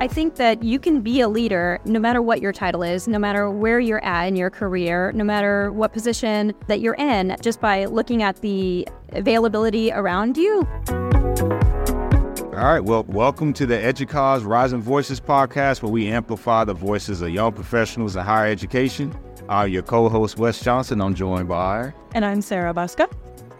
I think that you can be a leader no matter what your title is, no matter where you're at in your career, no matter what position that you're in, just by looking at the availability around you. All right, well, welcome to the EDUCAUSE Rising Voices podcast, where we amplify the voices of young professionals in higher education. I'm your co host, Wes Johnson. I'm joined by. And I'm Sarah Buska.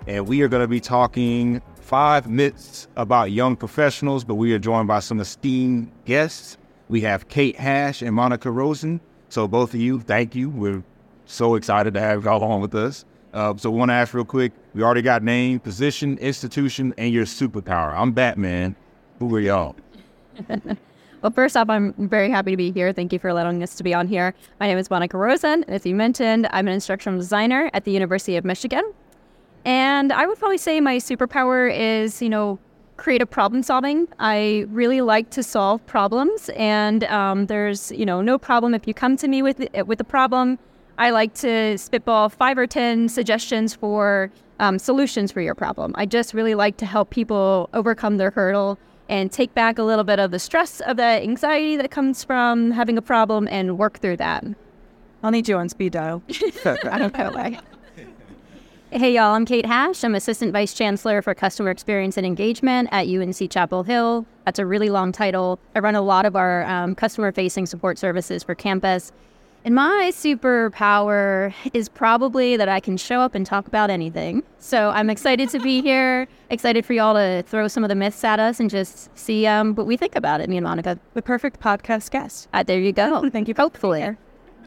And we are going to be talking five myths about young professionals, but we are joined by some esteemed guests. We have Kate Hash and Monica Rosen. So, both of you, thank you. We're so excited to have y'all on with us. Uh, so, we want to ask real quick we already got name, position, institution, and your superpower. I'm Batman. Who are y'all? Well, first off, I'm very happy to be here. Thank you for allowing us to be on here. My name is Monica Rosen. As you mentioned, I'm an instructional designer at the University of Michigan. And I would probably say my superpower is, you know, creative problem solving. I really like to solve problems, and um, there's, you know, no problem if you come to me with with a problem. I like to spitball five or ten suggestions for um, solutions for your problem. I just really like to help people overcome their hurdle and take back a little bit of the stress of the anxiety that comes from having a problem and work through that. I'll need you on speed dial. I don't know why. Hey, y'all, I'm Kate Hash. I'm Assistant Vice Chancellor for Customer Experience and Engagement at UNC Chapel Hill. That's a really long title. I run a lot of our um, customer facing support services for campus. And my superpower is probably that I can show up and talk about anything. So I'm excited to be here, excited for y'all to throw some of the myths at us and just see um, what we think about it, me and Monica. The perfect podcast guest. Uh, there you go. Thank you. Hopefully.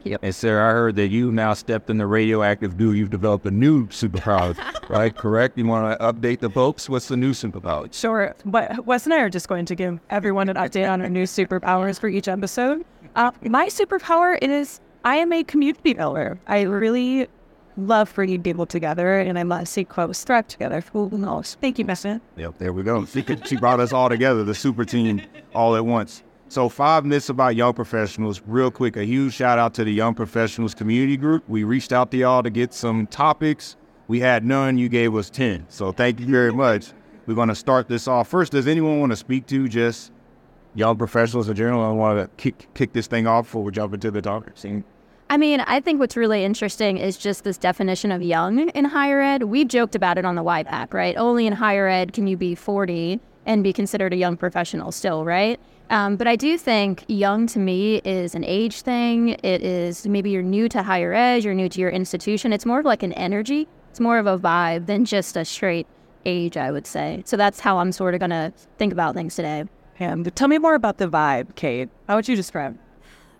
Yep. And Sarah, I heard that you've now stepped in the radioactive dude. You've developed a new superpower, right? Correct? You want to update the folks? What's the new superpower? Sure. But Wes and I are just going to give everyone an update on our new superpowers for each episode. Uh, my superpower is I am a community builder. I really love bringing people together, and I love seeing close threat together. Who knows? Thank you, Messi. Yep, there we go. She brought us all together, the super team, all at once. So, five myths about young professionals. Real quick, a huge shout out to the Young Professionals Community Group. We reached out to y'all to get some topics. We had none. You gave us 10. So, thank you very much. We're going to start this off. First, does anyone want to speak to just young professionals in general? I want to kick, kick this thing off before we jump into the topic. I mean, I think what's really interesting is just this definition of young in higher ed. We've joked about it on the YPAC, right? Only in higher ed can you be 40 and be considered a young professional still, right? Um, but I do think young to me is an age thing. It is maybe you're new to higher ed, you're new to your institution. It's more of like an energy, it's more of a vibe than just a straight age, I would say. So that's how I'm sort of going to think about things today. And tell me more about the vibe, Kate. How would you describe?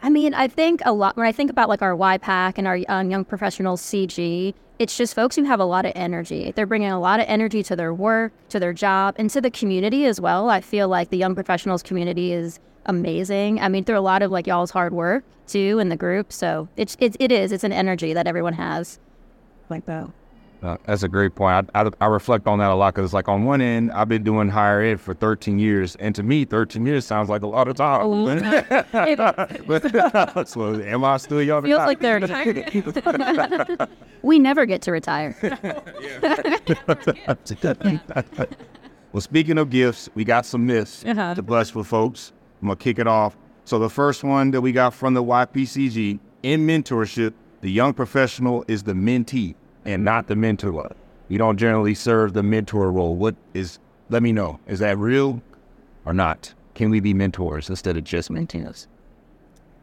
I mean, I think a lot when I think about like our YPAC and our um, young professionals CG, it's just folks who have a lot of energy. They're bringing a lot of energy to their work, to their job, and to the community as well. I feel like the young professionals community is amazing. I mean, through a lot of like y'all's hard work too in the group. So it's it, it is. It's an energy that everyone has. Like that. Uh, that's a great point. I, I, I reflect on that a lot because, it's like, on one end, I've been doing higher ed for 13 years, and to me, 13 years sounds like a lot of time. Oh, but, so, am I still young? Feels like they're we never get to retire. well, speaking of gifts, we got some myths uh-huh. to bust for folks. I'm gonna kick it off. So the first one that we got from the YPCG in mentorship, the young professional is the mentee and not the mentor. You don't generally serve the mentor role. What is, let me know, is that real or not? Can we be mentors instead of just mentees?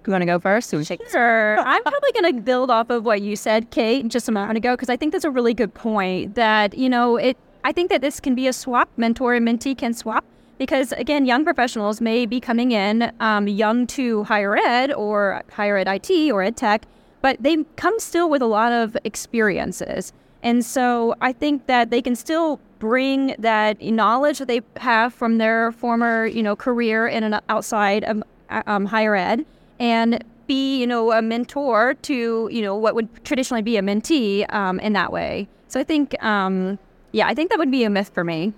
You want to go first? Sure. I'm probably going to build off of what you said, Kate, just a moment ago, because I think that's a really good point. That you know, it. I think that this can be a swap. Mentor and mentee can swap because again, young professionals may be coming in um, young to higher ed or higher ed IT or ed tech, but they come still with a lot of experiences. And so I think that they can still bring that knowledge that they have from their former, you know, career in an outside of um, higher ed and be, you know, a mentor to, you know, what would traditionally be a mentee um, in that way. So I think, um, yeah, I think that would be a myth for me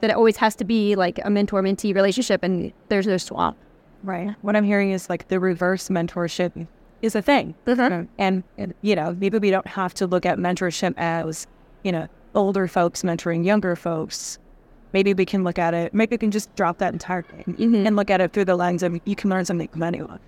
that it always has to be like a mentor mentee relationship and there's no swap. Right. What I'm hearing is like the reverse mentorship is a thing. Mm-hmm. And, and, you know, maybe we don't have to look at mentorship as, you know, older folks mentoring younger folks. maybe we can look at it, maybe we can just drop that entire thing Mm-hmm. and look at it through the lens of you can learn something from anyone.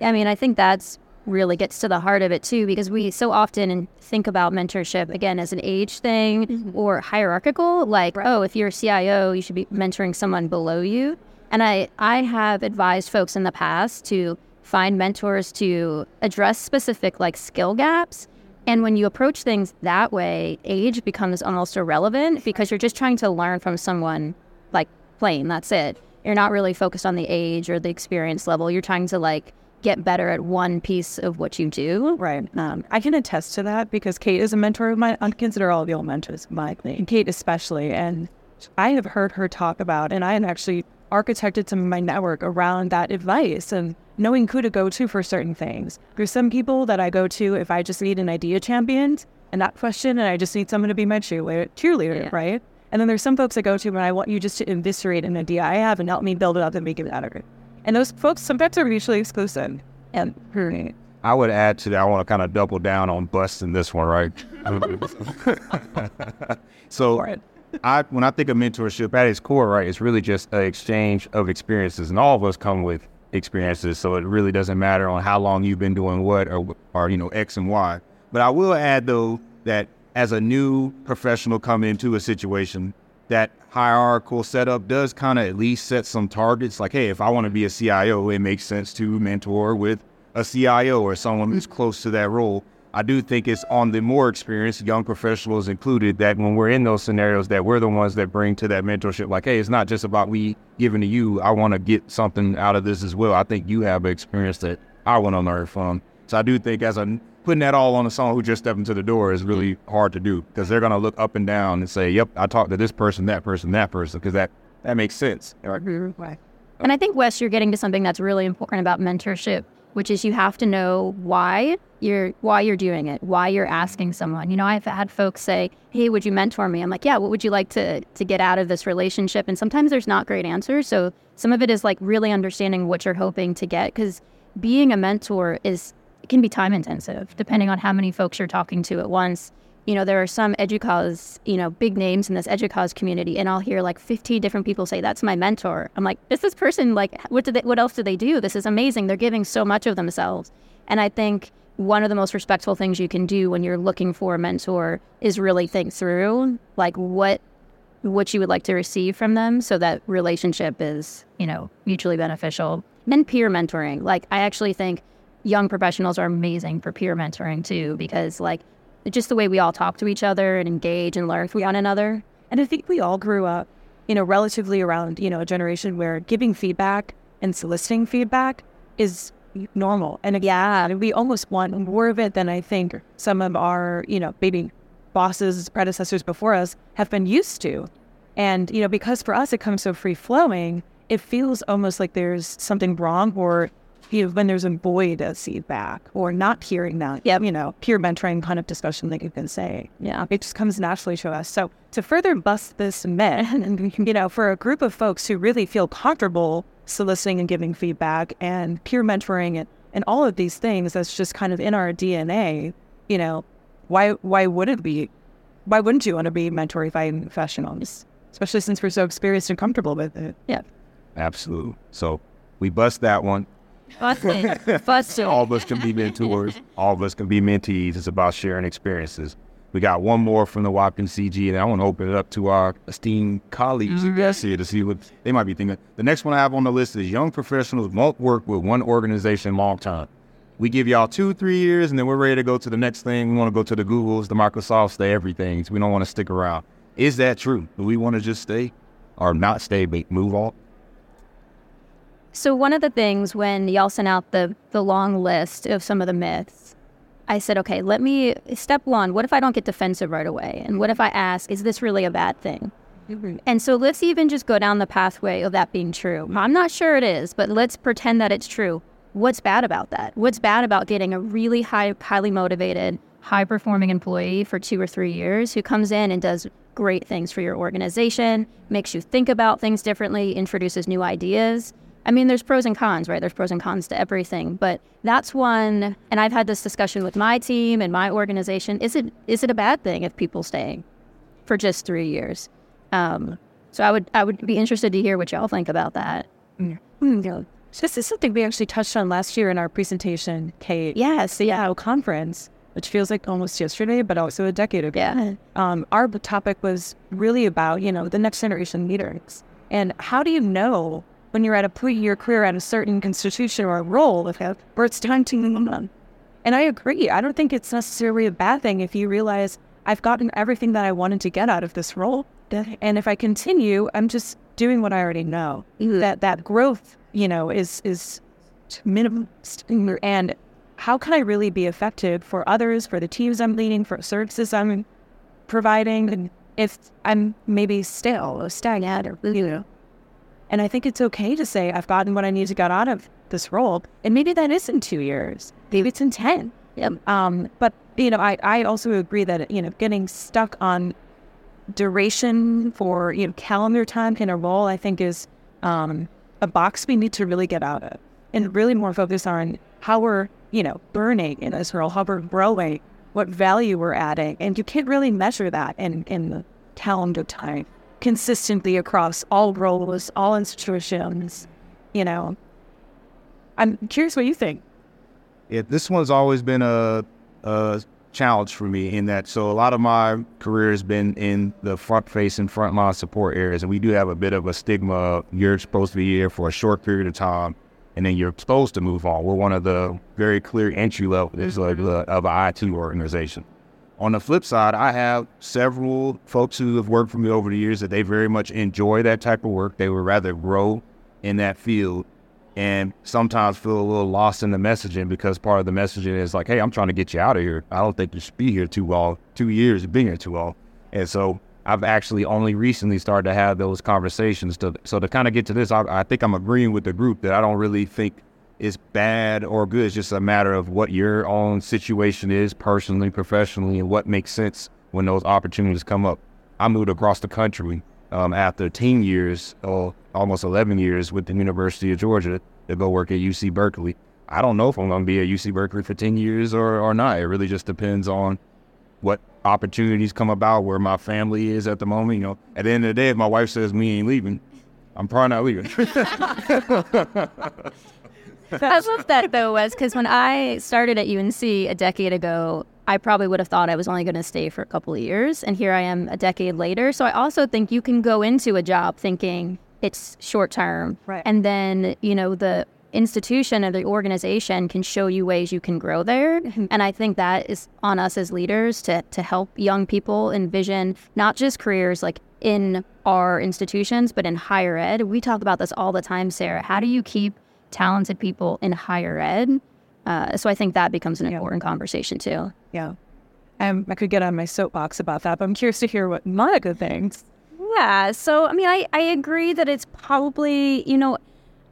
Yeah, I mean, I think that's really gets to the heart of it too, because we so often think about mentorship again as an age thing or hierarchical. Like, oh, if you're a CIO, you should be mentoring someone below you. And I, I have advised folks in the past to find mentors to address specific like skill gaps. And when you approach things that way, age becomes almost irrelevant because you're just trying to learn from someone like plain. That's it. You're not really focused on the age or the experience level. You're trying to like get better at one piece of what you do. Right. Um, I can attest to that because Kate is a mentor of mine. I consider all of y'all mentors my Kate especially. And I have heard her talk about, and I have actually architected some of my network around that advice and knowing who to go to for certain things. There's some people that I go to if I just need an idea champion and that question, and I just need someone to be my cheerleader, cheerleader Yeah. right? And then there's some folks I go to when I want you just to eviscerate an idea I have and help me build it up and make it better. And those folks sometimes are mutually exclusive. And I would add to that. I want to kind of double down on busting this one, right? so, For it. I when I think of mentorship at its core, right, it's really just an exchange of experiences, and all of us come with experiences. So it really doesn't matter on how long you've been doing what or or you know X and Y. But I will add though that as a new professional coming into a situation, that hierarchical setup does kind of at least set some targets. Like, hey, if I want to be a CIO, it makes sense to mentor with a CIO or someone who's mm. close to that role. I do think it's on the more experienced young professionals included that when we're in those scenarios that we're the ones that bring to that mentorship like hey it's not just about me giving to you I want to get something out of this as well I think you have experience that I want to learn from so I do think as a putting that all on someone who just stepped into the door is really hard to do because they're going to look up and down and say yep I talked to this person that person that person because that that makes sense right? Right. And I think, Wes, you're getting to something that's really important about mentorship, which is you have to know why you're why you're doing it, why you're asking someone. You know, I've had folks say, "Hey, would you mentor me?" I'm like, "Yeah, what would you like to to get out of this relationship?" And sometimes there's not great answers. So some of it is like really understanding what you're hoping to get because being a mentor is it can be time intensive depending on how many folks you're talking to at once. You know, there are some educause, you know, big names in this educause community, and I'll hear like 15 different people say, "That's my mentor." I'm like, "Is this person like what did they, what else do they do? This is amazing. They're giving so much of themselves." And I think one of the most respectful things you can do when you're looking for a mentor is really think through like what what you would like to receive from them so that relationship is, you know, mutually beneficial. And peer mentoring. Like I actually think young professionals are amazing for peer mentoring too because like just the way we all talk to each other and engage and learn from one another. And I think we all grew up, you know, relatively around, you know, a generation where giving feedback and soliciting feedback is normal. And yeah, we almost want more of it than I think some of our, you know, maybe bosses, predecessors before us have been used to. And, you know, because for us it comes so free flowing, it feels almost like there's something wrong or you know, when there's a void of feedback or not hearing that, Yep. you know, peer mentoring kind of discussion that you can say Yeah. it just comes naturally to us. So to further bust this myth, you know, for a group of folks who really feel comfortable soliciting and giving feedback and peer mentoring and, and all of these things that's just kind of in our DNA, you know, why why would it be why wouldn't you want to be mentoring fighting professionals? Especially since we're so experienced and comfortable with it. Yeah. absolutely so we bust that one Busted. Busted. all of us can be mentors. All of us can be mentees. It's about sharing experiences. We got one more from the Watkins CG, and I want to open it up to our esteemed colleagues mm-hmm. yes. here to see what they might be thinking. The next one I have on the list is young professionals won't work with one organization long term. We give y'all two, three years, and then we're ready to go to the next thing. We want to go to the Googles, the Microsofts, the everything. So we don't want to stick around. Is that true? Do we want to just stay or not stay, but move on? So one of the things when y'all sent out the the long list of some of the myths, I said, okay, let me step one. What if I don't get defensive right away? And what if I ask, is this really a bad thing? Mm-hmm. And so let's even just go down the pathway of that being true. I'm not sure it is, but let's pretend that it's true. What's bad about that? What's bad about getting a really high, highly motivated, high performing employee for two or three years who comes in and does great things for your organization, makes you think about things differently, introduces new ideas? I mean, there's pros and cons, right? There's pros and cons to everything, but that's one. And I've had this discussion with my team and my organization. Is it is it a bad thing if people stay for just three years? Um, So I would I would be interested to hear what y'all think about that. Mm, This is something we actually touched on last year in our presentation, Kate. Yes, the yeah. conference, which feels like almost yesterday, but also a decade ago. Yeah. Um, our topic was really about, you know, the next generation leaders. And how do you know when you're at a point in your career at a certain institution or a role where it's time to move on? And I agree. I don't think it's necessarily a bad thing if you realize I've gotten everything that I wanted to get out of this role. And if I continue, I'm just doing what I already know. Mm-hmm. That that growth, you know, is is minimum. And how can I really be effective for others, for the teams I'm leading, for services I'm providing, and if I'm maybe stale or stagnant or you know. And I think it's okay to say I've gotten what I need to get out of this role, and maybe that is in two years, maybe it's in ten. Yep. Um, but you know, I I also agree that you know getting stuck on duration for you know calendar time in a role, I think is um, a box we need to really get out of, and really more focus on how we're you know burning in this role, how we're growing, what value we're adding, and you can't really measure that in in the calendar time consistently across all roles, all institutions. You know, I'm curious what you think. Yeah, this one's always been a, a challenge for me in that. So a lot of my career has been in the front facing, frontline support areas, and we do have a bit of a stigma. You're supposed to be here for a short period of time, and then you're supposed to move on. We're one of the very clear entry levels like, uh, of an IT organization. On the flip side, I have several folks who have worked for me over the years that they very much enjoy that type of work. They would rather grow in that field and sometimes feel a little lost in the messaging because part of the messaging is like, hey, I'm trying to get you out of here. I don't think you should be here too long, two years of being here too long. And so I've actually only recently started to have those conversations. To, so to kind of get to this, I, I think I'm agreeing with the group that I don't really think is bad or good. It's just a matter of what your own situation is personally, professionally, and what makes sense when those opportunities come up. I moved across the country um, after 10 years, or almost 11 years, with the University of Georgia to go work at UC Berkeley. I don't know if I'm going to be at UC Berkeley for 10 years or, or not. It really just depends on what opportunities come about, where my family is at the moment. You know, at the end of the day, if my wife says we ain't leaving, I'm probably not leaving. I love that though, Wes, because when I started at UNC a decade ago, I probably would have thought I was only going to stay for a couple of years, and here I am a decade later. So I also think you can go into a job thinking it's short term, right. and then you know the institution or the organization can show you ways you can grow there. Mm-hmm. And I think that is on us as leaders to to help young people envision not just careers like in our institutions, but in higher ed. We talk about this all the time, Sarah. How do you keep talented people in higher ed. Uh, so I think that becomes an yeah. important conversation too. Yeah. Um, I could get on my soapbox about that, but I'm curious to hear what Monica thinks. Yeah. So, I mean, I, I agree that it's probably, you know,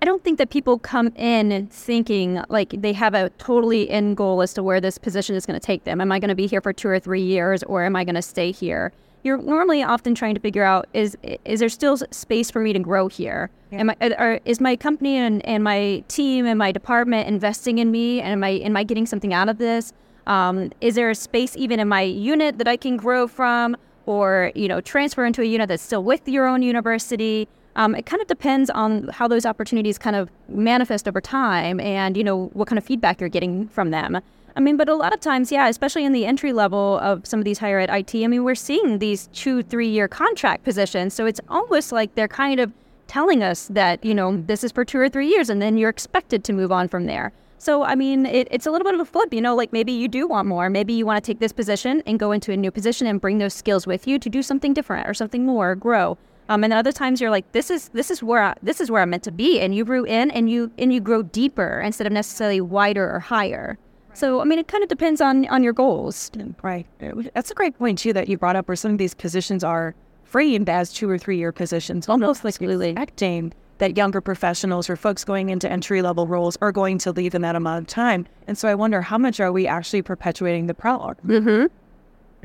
I don't think that people come in thinking like they have a totally end goal as to where this position is going to take them. Am I going to be here for two or three years or am I going to stay here? You're normally often trying to figure out is is there still space for me to grow here? Yeah. Am I, are, is my company and, and my team and my department investing in me? And am I am I getting something out of this? Um, is there a space even in my unit that I can grow from, or you know, transfer into a unit that's still with your own university? Um, it kind of depends on how those opportunities kind of manifest over time, and you know what kind of feedback you're getting from them. I mean, but a lot of times, yeah, especially in the entry level of some of these higher ed IT, I mean, we're seeing these two, three year contract positions. So it's almost like they're kind of telling us that, you know, this is for two or three years and then you're expected to move on from there. So, I mean, it, it's a little bit of a flip, you know, like maybe you do want more. Maybe you want to take this position and go into a new position and bring those skills with you to do something different or something more, grow. Um, and other times you're like, this is this is where I, this is where I'm meant to be, and you grew in and you and you grow deeper instead of necessarily wider or higher. So, I mean, it kind of depends on on your goals. Right. That's a great point too that you brought up, where some of these positions are framed as two or three year positions, almost like expecting that younger professionals or folks going into entry level roles are going to leave in that amount of time. And so, I wonder how much are we actually perpetuating the problem? Mm-hmm.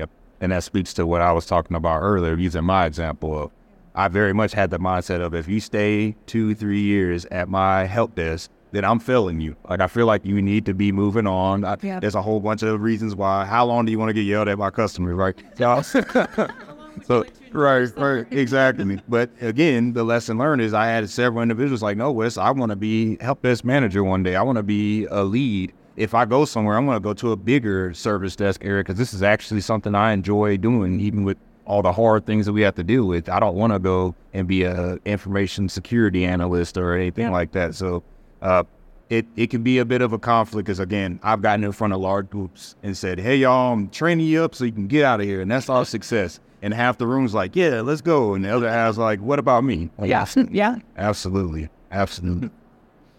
Yep. And that speaks to what I was talking about earlier, using my example of. I very much had the mindset of if you stay two, three years at my help desk, then I'm failing you. Like I feel like you need to be moving on. I, yeah. There's a whole bunch of reasons why. How long do you want to get yelled at by customers, right? So right, right, exactly. But again, the lesson learned is I had several individuals like, no, Wes, I want to be help desk manager one day. I want to be a lead. If I go somewhere, I'm going to go to a bigger service desk area because this is actually something I enjoy doing, even with all the hard things that we have to deal with. I don't want to go and be a information security analyst or anything Yeah. like that. So uh, it it can be a bit of a conflict because again, I've gotten in front of large groups and said, "Hey y'all, I'm training you up so you can get out of here," and that's our success. And half the room's like, "Yeah, let's go," and the other half's like, "What about me?" Like, Yeah, yeah. absolutely, absolutely.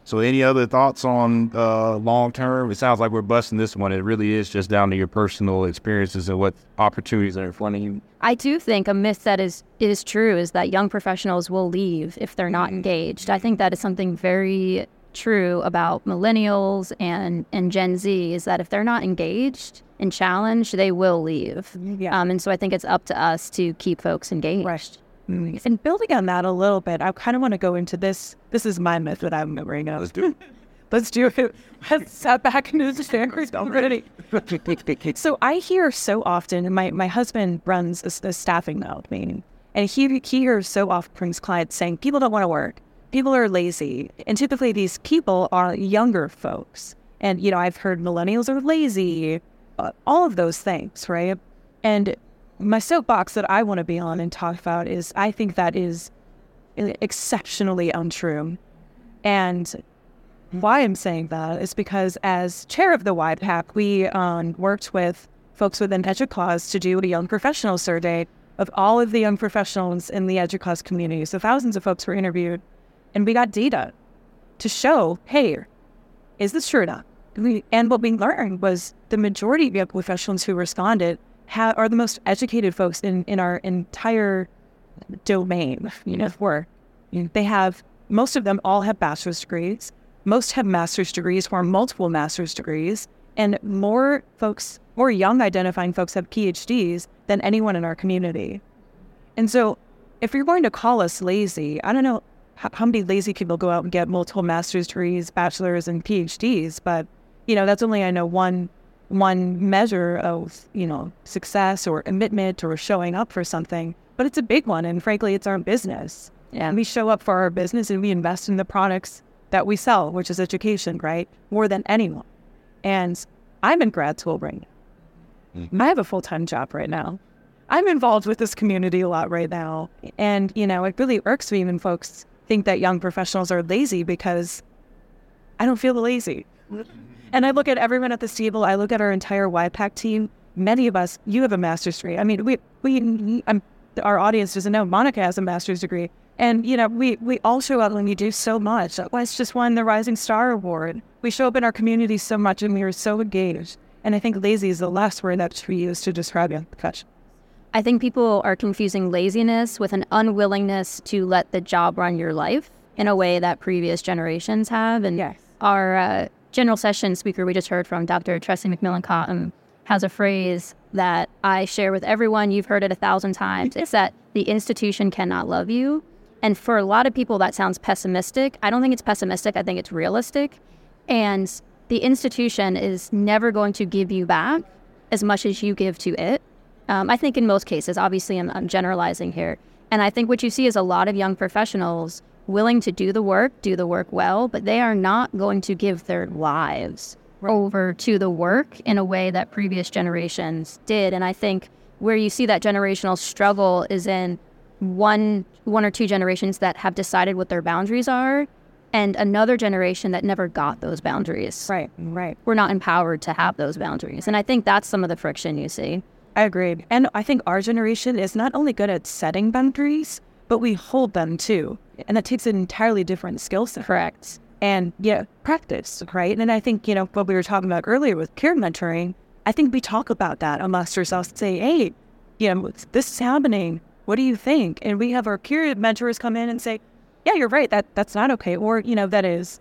So, any other thoughts on uh, long term? It sounds like we're busting this one. It really is just down to your personal experiences and what opportunities are in front of you. I do think a myth that is is true is that young professionals will leave if they're not engaged. I think that is something very true about millennials and and Gen Z is that if they're not engaged and challenged, they will leave. Yeah. Um, and so I think it's up to us to keep folks engaged. Right. And building on that a little bit, I kind of want to go into this. This is my myth that I'm bringing up. Let's do it. Let's do it. Let's sat back into the chair already. so I hear so often, my, my husband runs a, a staffing now meeting, and he, he hears so often from his clients saying, people don't want to work. People are lazy. And typically these people are younger folks. And, you know, I've heard millennials are lazy, uh, all of those things, right? And my soapbox that I want to be on and talk about is I think that is exceptionally untrue. And why I'm saying that is because as chair of the YPAC, we um, worked with folks within EDUCAUSE to do a young professional survey of all of the young professionals in the EDUCAUSE community. So thousands of folks were interviewed, and we got data to show, hey, is this true or not? And what we learned was the majority of professionals who responded ha- are the most educated folks in, in our entire domain, you know, work. They have, most of them all have bachelor's degrees. Most have master's degrees or multiple master's degrees. And more folks, more young identifying folks have PhDs than anyone in our community. And so if you're going to call us lazy, I don't know how, how many lazy people go out and get multiple master's degrees, bachelor's, and PhDs, but you know, that's only I know one one measure of, you know, success or commitment or showing up for something. But it's a big one and frankly it's our business. And we show up for our business and we invest in the products that we sell, which is education, right? More than anyone. And I'm in grad school right now. Hmm. I have a full time job right now. I'm involved with this community a lot right now. And, you know, it really irks me when folks think that young professionals are lazy because I don't feel lazy. And I look at everyone at this table, I look at our entire YPAC team. Many of us, you have a master's degree. I mean, we, we, I'm, our audience doesn't know Monica has a master's degree. And, you know, we, we all show up and we do so much. Wes just won the Rising Star Award. We show up in our community so much and we are so engaged. And I think lazy is the last word that we use to describe young. I think people are confusing laziness with an unwillingness to let the job run your life in a way that previous generations have. And Yes. our uh, general session speaker we just heard from, Dr. Tressie McMillan Cottom, has a phrase that I share with everyone. You've heard it a thousand times. It's that the institution cannot love you. And for a lot of people, that sounds pessimistic. I don't think it's pessimistic. I think it's realistic. And the institution is never going to give you back as much as you give to it. Um, I think in most cases, obviously, I'm, I'm generalizing here. And I think what you see is a lot of young professionals willing to do the work, do the work well, but they are not going to give their lives over to the work in a way that previous generations did. And I think where you see that generational struggle is in one one or two generations that have decided what their boundaries are and another generation that never got those boundaries. Right, right. We're not empowered to have those boundaries. And I think that's some of the friction you see. I agree. And I think our generation is not only good at setting boundaries, but we hold them too. And that takes an entirely different skill set. Correct. And yeah, practice, right? And I think, you know, what we were talking about earlier with peer mentoring, I think we talk about that amongst ourselves, and say, hey, you know, this is happening. What do you think? And we have our peer mentors come in and say, yeah, you're right. That that's not okay. Or, you know, that is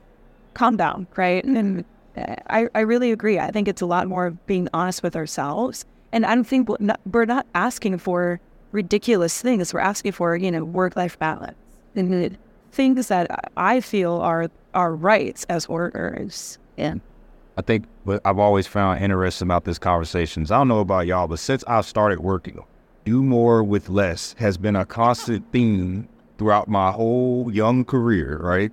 calm down, right? And uh, I, I really agree. I think it's a lot more being honest with ourselves. And I don't think we're not, we're not asking for ridiculous things. We're asking for, you know, work life balance and things that I feel are our rights as workers. Yeah. I think what I've always found interesting about this conversations. I don't know about y'all, but since I started working, do more with less has been a constant theme throughout my whole young career, right?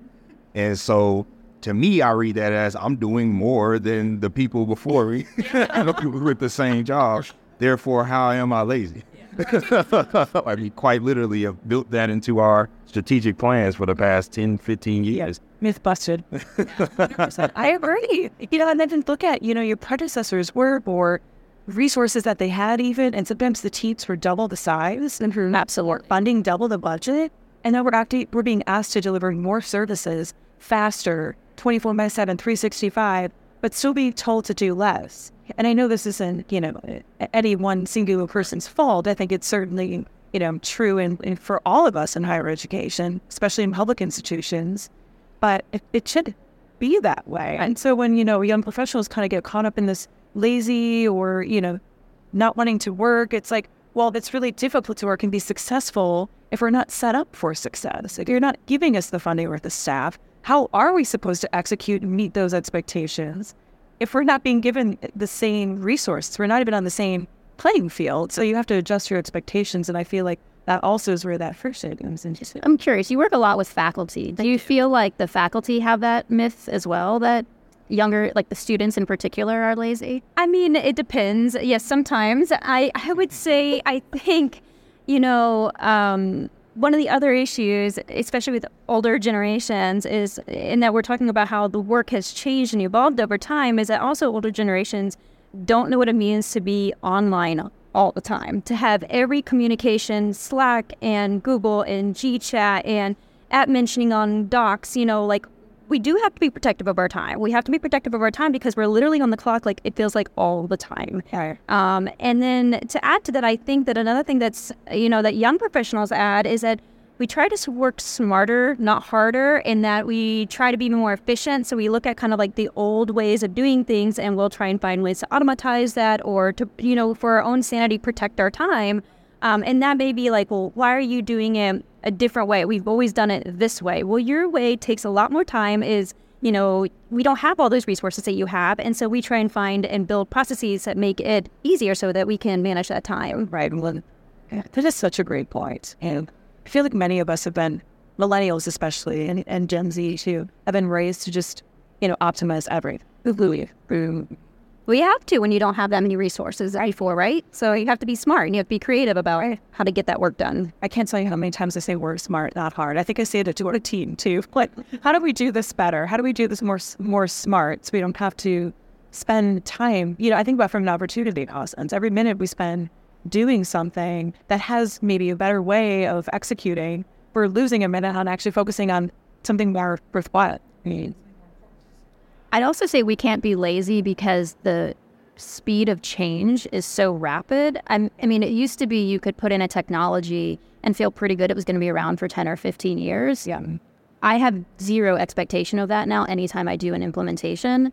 And so to me, I read that as I'm doing more than the people before me, the people with the same job. Therefore, how am I lazy? I mean, quite literally, have built that into our strategic plans for the past 10, 15 years. Myth busted. I agree. You know, and then look at, you know, your predecessors were or resources that they had even, and sometimes the teams were double the size mm-hmm. and for absolute funding double the budget. And now we're acting, we're being asked to deliver more services faster, 24 by 7, 365, but still being told to do less. And I know this isn't, you know, any one singular person's fault. I think it's certainly, you know, true in, in for all of us in higher education, especially in public institutions. But it, it should be that way. And so when, you know, young professionals kind of get caught up in this lazy or, you know, not wanting to work, it's like, well, it's really difficult to work and be successful if we're not set up for success. If you're not giving us the funding or the staff, how are we supposed to execute and meet those expectations if we're not being given the same resources? We're not even on the same playing field. So you have to adjust your expectations. And I feel like that also is where that friction comes into. I'm curious, you work a lot with faculty. Do you feel like the faculty have that myth as well that younger like the students in particular are lazy? I mean, it depends. Yes, sometimes. I I would say I think, you know, um, one of the other issues, especially with older generations, is in that we're talking about how the work has changed and evolved over time, is that also older generations don't know what it means to be online all the time, to have every communication, Slack and Google and GChat and at mentioning on docs, you know, like we do have to be protective of our time. We have to be protective of our time because we're literally on the clock, like it feels like all the time. Yeah. Um, and then to add to that, I think that another thing that's, you know, that young professionals add is that we try to work smarter, not harder, in that we try to be more efficient. So we look at kind of like the old ways of doing things and we'll try and find ways to automatize that or to, you know, for our own sanity, protect our time. Um, and that may be like, well, why are you doing it a different way? We've always done it this way. Well, your way takes a lot more time, is, you know, we don't have all those resources that you have. And so we try and find and build processes that make it easier so that we can manage that time. Right. Well, that is such a great point. And I feel like many of us have been, millennials especially, and, and Gen Z too, have been raised to just, you know, optimize everything. You have to when you don't have that many resources before, right? So you have to be smart and you have to be creative about how to get that work done. I can't tell you how many times I say work smart, not hard. I think I say it to our team too. Like, how do we do this better? How do we do this more more smart so we don't have to spend time? You know, I think about from an opportunity cost sense. Every minute we spend doing something that has maybe a better way of executing, we're losing a minute on actually focusing on something more worthwhile. I mean, I'd also say we can't be lazy because the speed of change is so rapid. I'm, I mean, it used to be you could put in a technology and feel pretty good it was going to be around for 10 or 15 years. Yeah. I have zero expectation of that now anytime I do an implementation.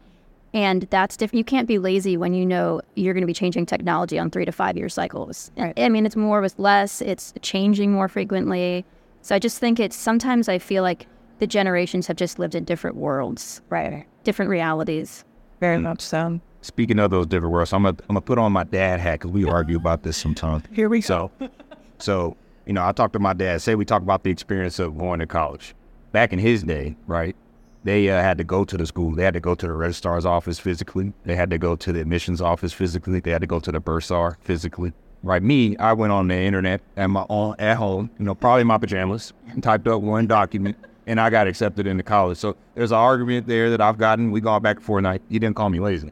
And that's different. You can't be lazy when you know you're going to be changing technology on three to five year cycles. Right. I mean, it's more with less, it's changing more frequently. So I just think it's sometimes I feel like the generations have just lived in different worlds, right. Different realities. Very much so. Speaking of those different worlds, so I'm gonna I'm gonna put on my dad hat because we argue about this sometimes. Here we So, so you know, I talked to my dad. Say we talk about the experience of going to college. Back in his day, right? They uh, had to go to the school. They had to go to the registrar's office physically. They had to go to the admissions office physically. They had to go to the bursar physically. Right? Me, I went on the internet at my own at home. You know, probably in my pajamas, and typed up one document, and I got accepted into college. So there's an argument there that I've gotten. We gone back forth. And I, he didn't call me lazy,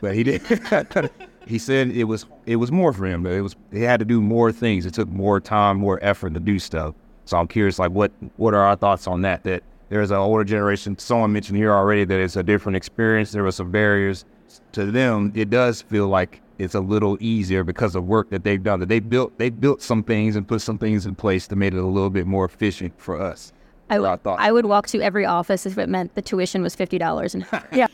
but he did. he said it was it was more for him. It was he had to do more things. It took more time, more effort to do stuff. So I'm curious, like what what are our thoughts on that? That there's an older generation. Someone mentioned here already that it's a different experience. There were some barriers to them. It does feel like it's a little easier because of work that they've done. That they built they built some things and put some things in place to make it a little bit more efficient for us. I, What are our thoughts? I would walk to every office if it meant the tuition was fifty dollars. And yeah,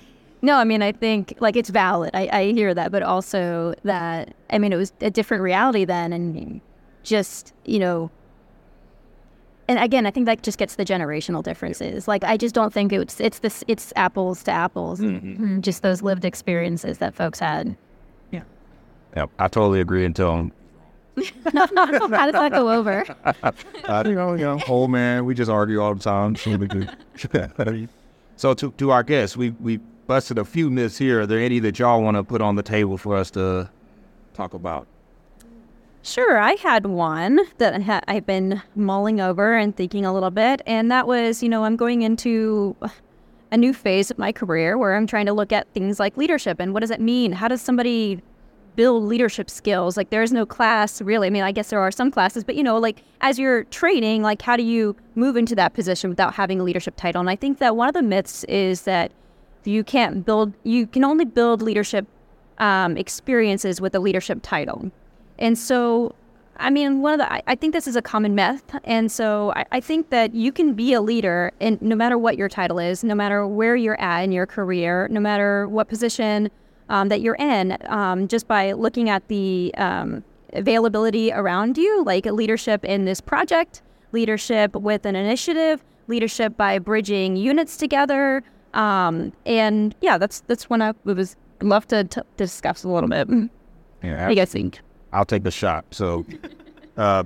no, I mean I think like it's valid. I, I hear that, but also that I mean it was a different reality then, and just you know. And again, I think that just gets the generational differences. Like I just don't think it's it's this it's apples to apples. Mm-hmm. Just those lived experiences that folks had. Yeah. Yeah, I totally agree until How does that go over? uh, you know, you know, old man, we just argue all the time. so to to our guests, we we busted a few myths here. Are there any that y'all want to put on the table for us to talk about? Sure, I had one that ha- I've been mulling over and thinking a little bit, and that was, you know, I'm going into a new phase of my career where I'm trying to look at things like leadership and what does it mean? How does somebody build leadership skills? Like, there is no class really. I mean, I guess there are some classes, but you know, like as you're training, like how do you move into that position without having a leadership title? And I think that one of the myths is that you can't build, you can only build leadership um, experiences with a leadership title. And so, I mean, one of the, I, I think this is a common myth. And so I, I, think that you can be a leader and no matter what your title is, no matter where you're at in your career, no matter what position um, that you're in, um, just by looking at the um, availability around you, like leadership in this project, leadership with an initiative, leadership by bridging units together. Um, and yeah, that's that's one I would love to t- discuss a little bit. Yeah, what do you guys think? I'll take the shot. So, uh,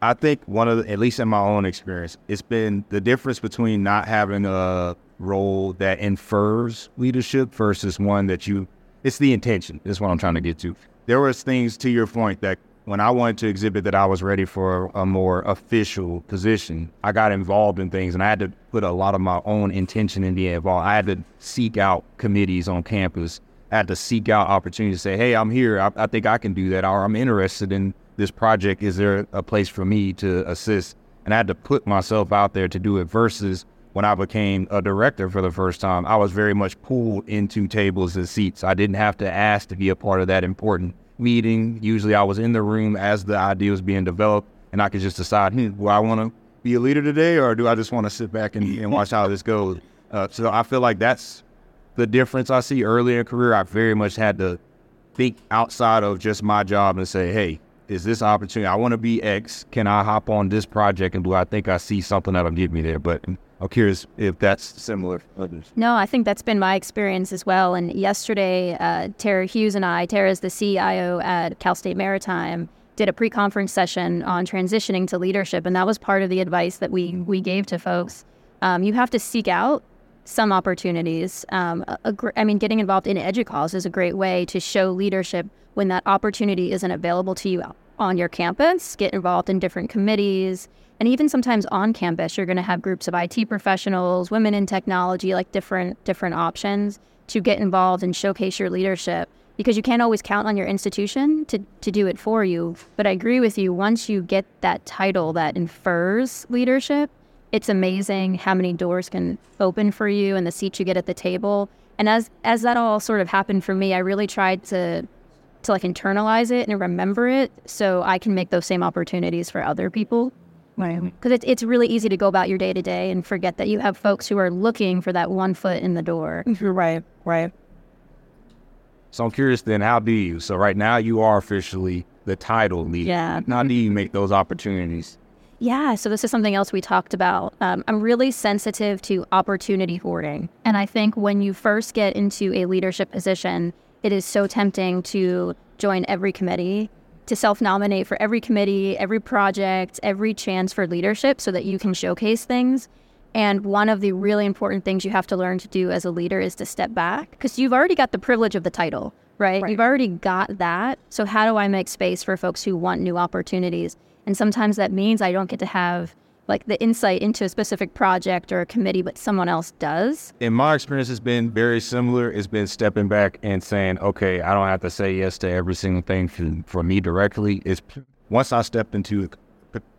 I think one of the, at least in my own experience, it's been the difference between not having a role that infers leadership versus one that you, it's the intention. Is what I'm trying to get to. There was things to your point that when I wanted to exhibit that I was ready for a more official position, I got involved in things and I had to put a lot of my own intention in the involved. I had to seek out committees on campus I had to seek out opportunities to say, hey, I'm here. I, I think I can do that. Or I'm interested in this project. Is there a place for me to assist? And I had to put myself out there to do it versus when I became a director for the first time, I was very much pulled into tables and seats. I didn't have to ask to be a part of that important meeting. Usually I was in the room as the idea was being developed and I could just decide, hmm, do I want to be a leader today or do I just want to sit back and, and watch how this goes? Uh, so I feel like that's the difference I see early in career, I very much had to think outside of just my job and say, hey, is this opportunity? I want to be X. Can I hop on this project and do I think I see something that'll get me there? But I'm curious if that's similar others. No, I think that's been my experience as well. And yesterday, uh, Tara Hughes and I, Tara is the CIO at Cal State Maritime, did a pre-conference session on transitioning to leadership, and that was part of the advice that we we gave to folks. Um, you have to seek out some opportunities. Um, a, a, I mean, getting involved in EDUCAUSE is a great way to show leadership when that opportunity isn't available to you on your campus. Get involved in different committees. And even sometimes on campus, you're going to have groups of IT professionals, women in technology, like different different options to get involved and showcase your leadership because you can't always count on your institution to, to do it for you. But I agree with you, once you get that title that infers leadership, it's amazing how many doors can open for you and the seats you get at the table. And as as that all sort of happened for me, I really tried to to like internalize it and remember it so I can make those same opportunities for other people. Right. Because it's it's really easy to go about your day to day and forget that you have folks who are looking for that one foot in the door. Right. Right. So I'm curious then, how do you? So right now you are officially the title leader. Yeah. How do you make those opportunities? Yeah, so this is something else we talked about. Um, I'm really sensitive to opportunity hoarding. And I think when you first get into a leadership position, it is so tempting to join every committee, to self nominate for every committee, every project, every chance for leadership so that you can showcase things. And one of the really important things you have to learn to do as a leader is to step back because you've already got the privilege of the title, right? right? You've already got that. So, how do I make space for folks who want new opportunities? And sometimes that means I don't get to have like the insight into a specific project or a committee, but someone else does. In my experience, it's been very similar. It's been stepping back and saying, okay, I don't have to say yes to every single thing for, for me directly. It's once I stepped into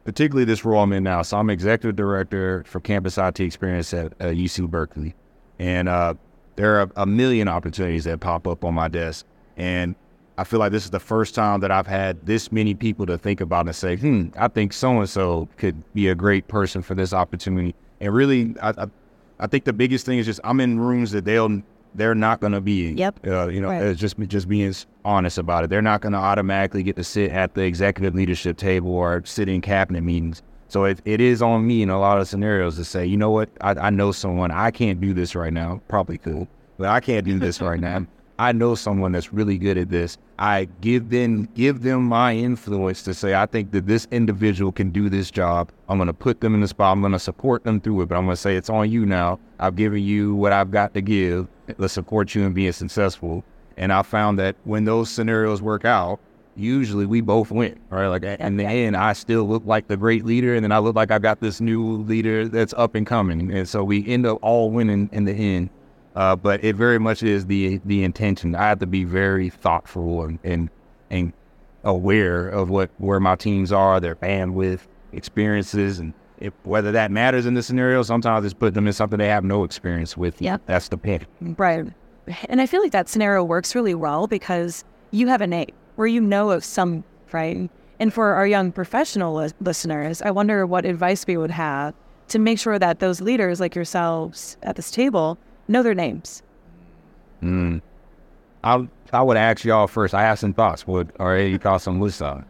particularly this role I'm in now. So I'm executive director for campus IT experience at uh, UC Berkeley. And uh, there are a million opportunities that pop up on my desk. And I feel like this is the first time that I've had this many people to think about and say, hmm, I think so and so could be a great person for this opportunity. And really, I, I, I, think the biggest thing is just I'm in rooms that they'll they're not going to be in. Yep. Uh, you know, right. just just being honest about it. They're not going to automatically get to sit at the executive leadership table or sit in cabinet meetings. So it, it is on me in a lot of scenarios to say, you know what, I, I know someone. I can't do this right now. Probably could, but I can't do this right now I know someone that's really good at this. I give them give them my influence to say I think that this individual can do this job. I'm going to put them in the spot. I'm going to support them through it, but I'm going to say it's on you now. I've given you what I've got to give. Let's support you in being successful. And I found that when those scenarios work out, usually we both win, right? Like in the end, I still look like the great leader, and then I look like I got this new leader that's up and coming, and so we end up all winning in the end. Uh, but it very much is the the intention. I have to be very thoughtful and and, and aware of what where my teams are, their bandwidth, experiences, and if, whether that matters in the scenario. Sometimes it's put them in something they have no experience with. Yeah, that's the pick. Right, and I feel like that scenario works really well because you have a name where you know of some right. And for our young professional li- listeners, I wonder what advice we would have to make sure that those leaders like yourselves at this table know their names. Mm. I I would ask y'all first. I have some thoughts. Would or any thoughts on this side?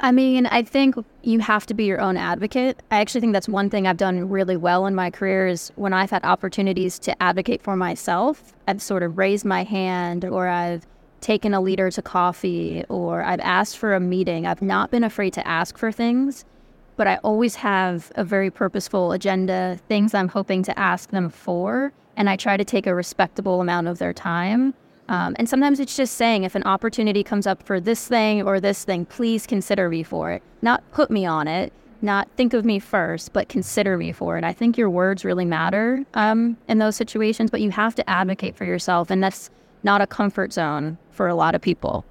I mean, I think you have to be your own advocate. I actually think that's one thing I've done really well in my career is when I've had opportunities to advocate for myself, I've sort of raised my hand or I've taken a leader to coffee or I've asked for a meeting. I've not been afraid to ask for things, but I always have a very purposeful agenda, things I'm hoping to ask them for, and I try to take a respectable amount of their time. Um, and sometimes it's just saying if an opportunity comes up for this thing or this thing, please consider me for it. Not put me on it, not think of me first, but consider me for it. I think your words really matter um, in those situations, but you have to advocate for yourself. And that's not a comfort zone for a lot of people.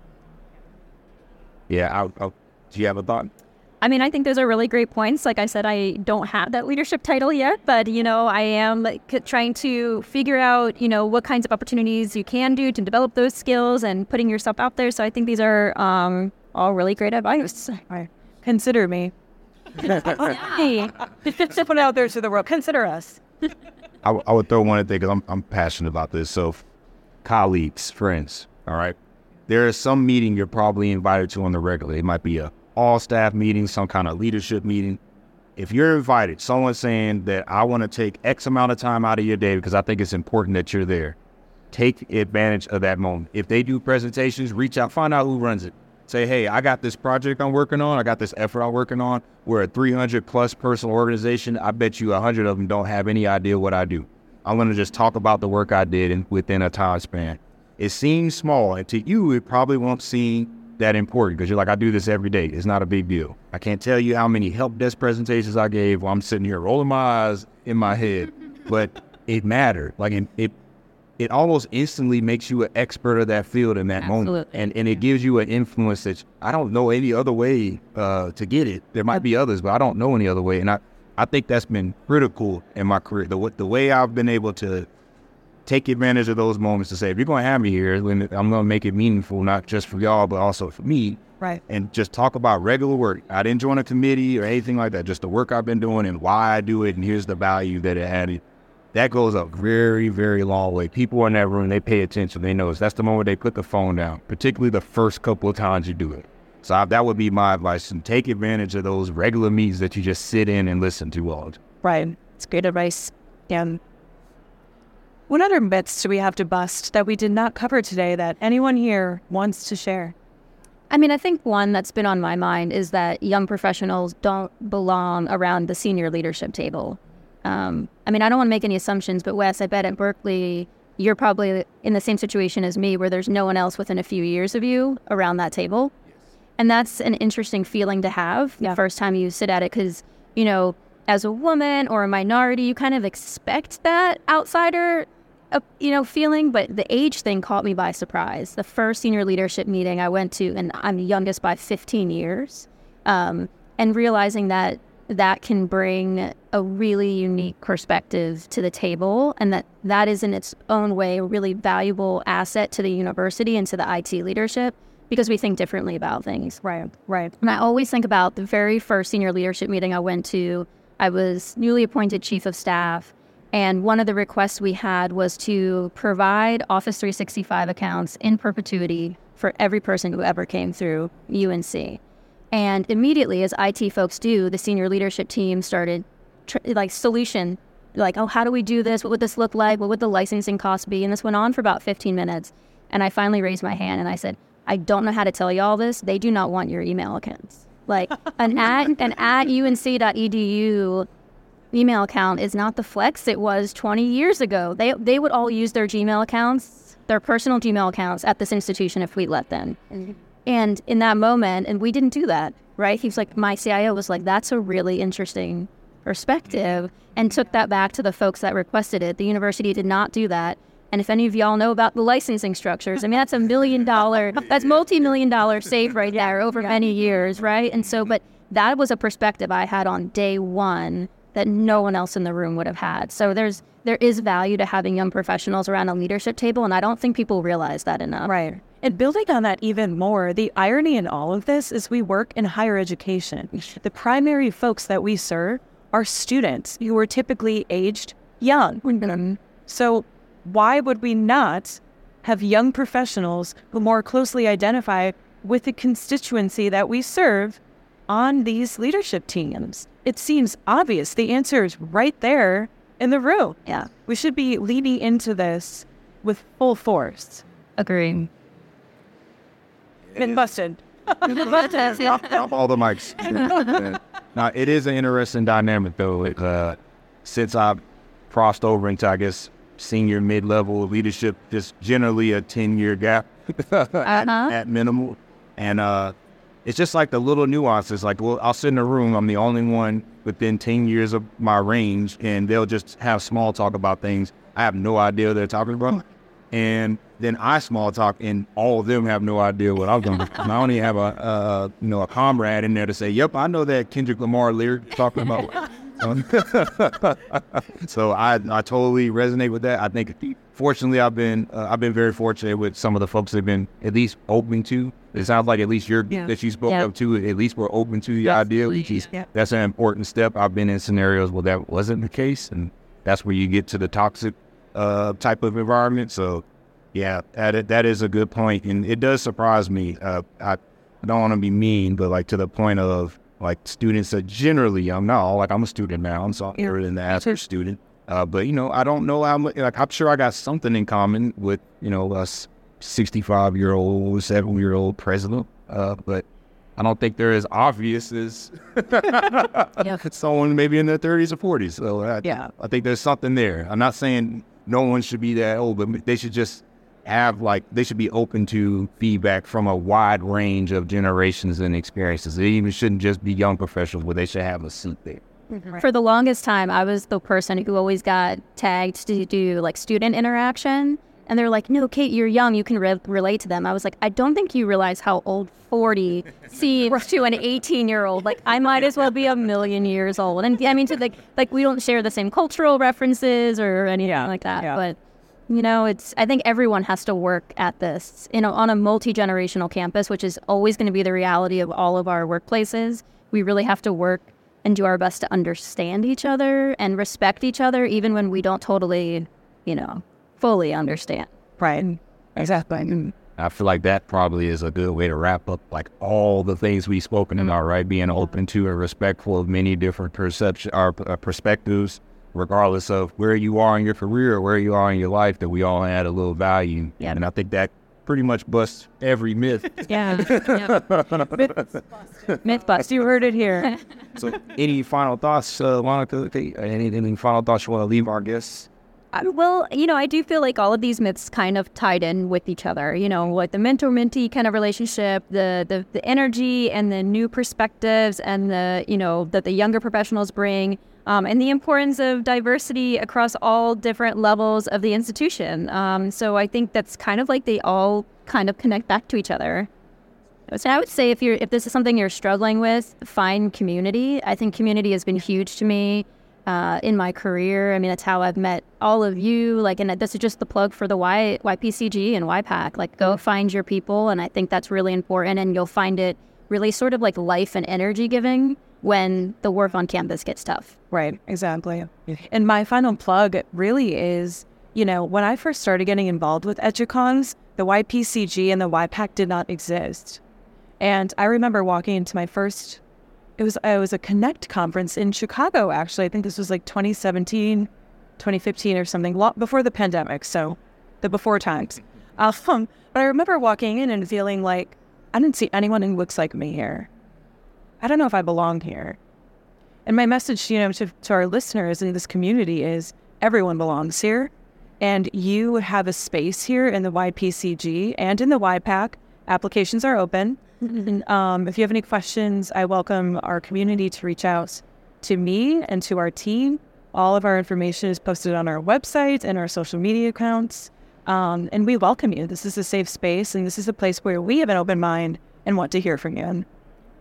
Yeah, I'll, I'll, do you have a thought? I mean, I think those are really great points. Like I said, I don't have that leadership title yet, but you know, I am like, trying to figure out, you know, what kinds of opportunities you can do to develop those skills and putting yourself out there. So I think these are um, all really great advice. Right. Consider me. hey, just put it out there to the world. Consider us. I, I would throw one in there because I'm I'm passionate about this. So, colleagues, friends, all right. There is some meeting you're probably invited to on the regular. It might be a all staff meeting, some kind of leadership meeting. If you're invited, someone saying that I want to take X amount of time out of your day because I think it's important that you're there, take advantage of that moment. If they do presentations, reach out, find out who runs it. Say, hey, I got this project I'm working on. I got this effort I'm working on. We're a 300 plus person organization. I bet you 100 of them don't have any idea what I do. I'm going to just talk about the work I did in, within a time span. It seems small, and to you, it probably won't seem that important because you're like, I do this every day. It's not a big deal. I can't tell you how many help desk presentations I gave while I'm sitting here rolling my eyes in my head, but it mattered. Like it, it, it almost instantly makes you an expert of that field in that Absolutely. moment, and and it gives you an influence that I don't know any other way uh, to get it. There might be others, but I don't know any other way, and I. I think that's been critical in my career. The, the way I've been able to take advantage of those moments to say, if you're going to have me here, I'm going to make it meaningful, not just for y'all, but also for me. Right. And just talk about regular work. I didn't join a committee or anything like that. Just the work I've been doing and why I do it, and here's the value that it added. That goes a very, very long way. People in that room, they pay attention. They notice. That's the moment they put the phone down, particularly the first couple of times you do it. So I, that would be my advice. And take advantage of those regular meetings that you just sit in and listen to all. Right. It's great advice. And what other myths do we have to bust that we did not cover today that anyone here wants to share? I mean, I think one that's been on my mind is that young professionals don't belong around the senior leadership table. Um, I mean, I don't want to make any assumptions, but Wes, I bet at Berkeley, you're probably in the same situation as me where there's no one else within a few years of you around that table. And that's an interesting feeling to have Yeah. the first time you sit at it because, you know, as a woman or a minority, you kind of expect that outsider, uh, you know, feeling. But the age thing caught me by surprise. The first senior leadership meeting I went to, and I'm the youngest by 15 years, um, and realizing that that can bring a really unique perspective to the table and that that is in its own way a really valuable asset to the university and to the IT leadership because we think differently about things. Right. Right. And I always think about the very first senior leadership meeting I went to. I was newly appointed chief of staff, and one of the requests we had was to provide Office 365 accounts in perpetuity for every person who ever came through UNC. And immediately, as IT folks do, the senior leadership team started tr- like solution like, oh, how do we do this? What would this look like? What would the licensing cost be? And this went on for about 15 minutes. And I finally raised my hand and I said, I don't know how to tell you all this. They do not want your email accounts. Like an at an at unc.edu email account is not the flex it was 20 years ago. They they would all use their Gmail accounts, their personal Gmail accounts at this institution if we let them. Mm-hmm. And in that moment, and we didn't do that, right? He was like, my CIO was like, that's a really interesting perspective, and took that back to the folks that requested it. The university did not do that. And if any of y'all know about the licensing structures, I mean, that's a million dollar, that's multi million dollar save right there over many years, right? And so, but that was a perspective I had on day one that no one else in the room would have had. So there's, there is value to having young professionals around a leadership table, and I don't think people realize that enough. Right. And building on that even more, the irony in all of this is we work in higher education. The primary folks that we serve are students who are typically aged young. Mm-hmm. So why would we not have young professionals who more closely identify with the constituency that we serve on these leadership teams? It seems obvious. The answer is right there in the room. Yeah. We should be leaning into this with full force. Agree. Been busted. all the mics. Now it is an interesting dynamic though. It, uh, since I've crossed over into I guess senior mid level leadership, just generally a ten year gap Uh-huh. at minimal, and uh, it's just like the little nuances. Like, well, I'll sit in a room. I'm the only one within ten years of my range, and they'll just have small talk about things I have no idea they're talking about. And then I small talk, and all of them have no idea what I'm going to. I only have a, uh, you know, a comrade in there to say, "Yep, I know that Kendrick Lamar lyric talking about." so I, I totally resonate with that. I think, fortunately, I've been, uh, I've been very fortunate with some of the folks that have been at least open to. It sounds like at least you're Yeah. that you spoke Yeah. of too. At least we're open to the idea, which is Yeah. that's an important step. I've been in scenarios where that wasn't the case, and that's where you get to the toxic uh, type of environment. So, yeah, that that is a good point, and it does surprise me. Uh, I, I don't want to be mean, but like to the point of like students are generally young now. Like I'm a student now, I'm so older than the average student. Uh, but you know, I don't know how much. Like I'm sure I got something in common with you know a 65 year old, 70 year old president. Uh, but I don't think they're as obvious as someone maybe in their 30s or 40s. So I, Yeah. I think there's something there. I'm not saying no one should be that old, but they should just have like they should be open to feedback from a wide range of generations and experiences. It even shouldn't just be young professionals, but they should have a seat there. Mm-hmm. For the longest time, I was the person who always got tagged to do like student interaction. And they're like, no, Kate, you're young. You can re- relate to them. I was like, I don't think you realize how old 40 seems to an 18 year old. Like, I might as well be a million years old. And I mean, to like, like we don't share the same cultural references or anything Yeah, like that. yeah. But, you know, it's, I think everyone has to work at this, you know, on a multi generational campus, which is always going to be the reality of all of our workplaces. We really have to work and do our best to understand each other and respect each other, even when we don't totally, you know, fully understand. Right. Exactly. I feel like that probably is a good way to wrap up like all the things we've spoken about, right? Being open to and respectful of many different perception or uh, perspectives, regardless of where you are in your career or where you are in your life, that we all add a little value. Yep. And I think that pretty much busts every myth. Yeah. Myth bust. you heard it here. so, any final thoughts, uh, Monica? Any, any final thoughts you want to leave our guests? Uh, Well, you know, I do feel like all of these myths kind of tied in with each other. You know, like the mentor mentee kind of relationship, the, the the energy and the new perspectives, and the you know that the younger professionals bring, um, and the importance of diversity across all different levels of the institution. Um, so I think that's kind of like they all kind of connect back to each other. So I would say if you're if this is something you're struggling with, find community. I think community has been huge to me uh, in my career. I mean, that's how I've met all of you. Like, and this is just the plug for the Y YPCG and YPAC. Like, go find your people, and I think that's really important. And you'll find it really sort of like life and energy giving when the work on campus gets tough. Right, exactly. And my final plug really is, you know, when I first started getting involved with EDUCAUSE, the YPCG and the YPAC did not exist. And I remember walking into my first, it was it was a Connect conference in Chicago. Actually, I think this was like 2017 2015 or something, lo- before the pandemic. So the before times. Um, but I remember walking in and feeling like I didn't see anyone who looks like me here. I don't know if I belong here. And my message, you know, to, to our listeners in this community is everyone belongs here. And you have a space here in the YPCG and in the YPAC. Applications are open. um, if you have any questions, I welcome our community to reach out to me and to our team. All of our information is posted on our website and our social media accounts. Um, and we welcome you. This is a safe space, and this is a place where we have an open mind and want to hear from you.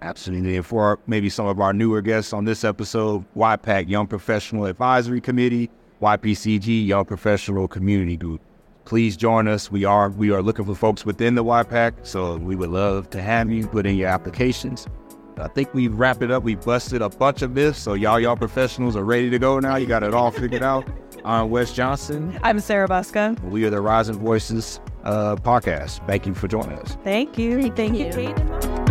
Absolutely. And for maybe some of our newer guests on this episode, YPAC Young Professional Advisory Committee, YPCG Young Professional Community Group. Please join us. We are we are looking for folks within the YPAC, so we would love to have you put in your applications. I think we wrapped it up. We busted a bunch of myths, so y'all y'all professionals are ready to go now. You got it all figured out. I'm Wes Johnson. I'm Sarah Buska. We are the Rising Voices uh, podcast. Thank you for joining us. Thank you. Thank, Thank you. you, Kate.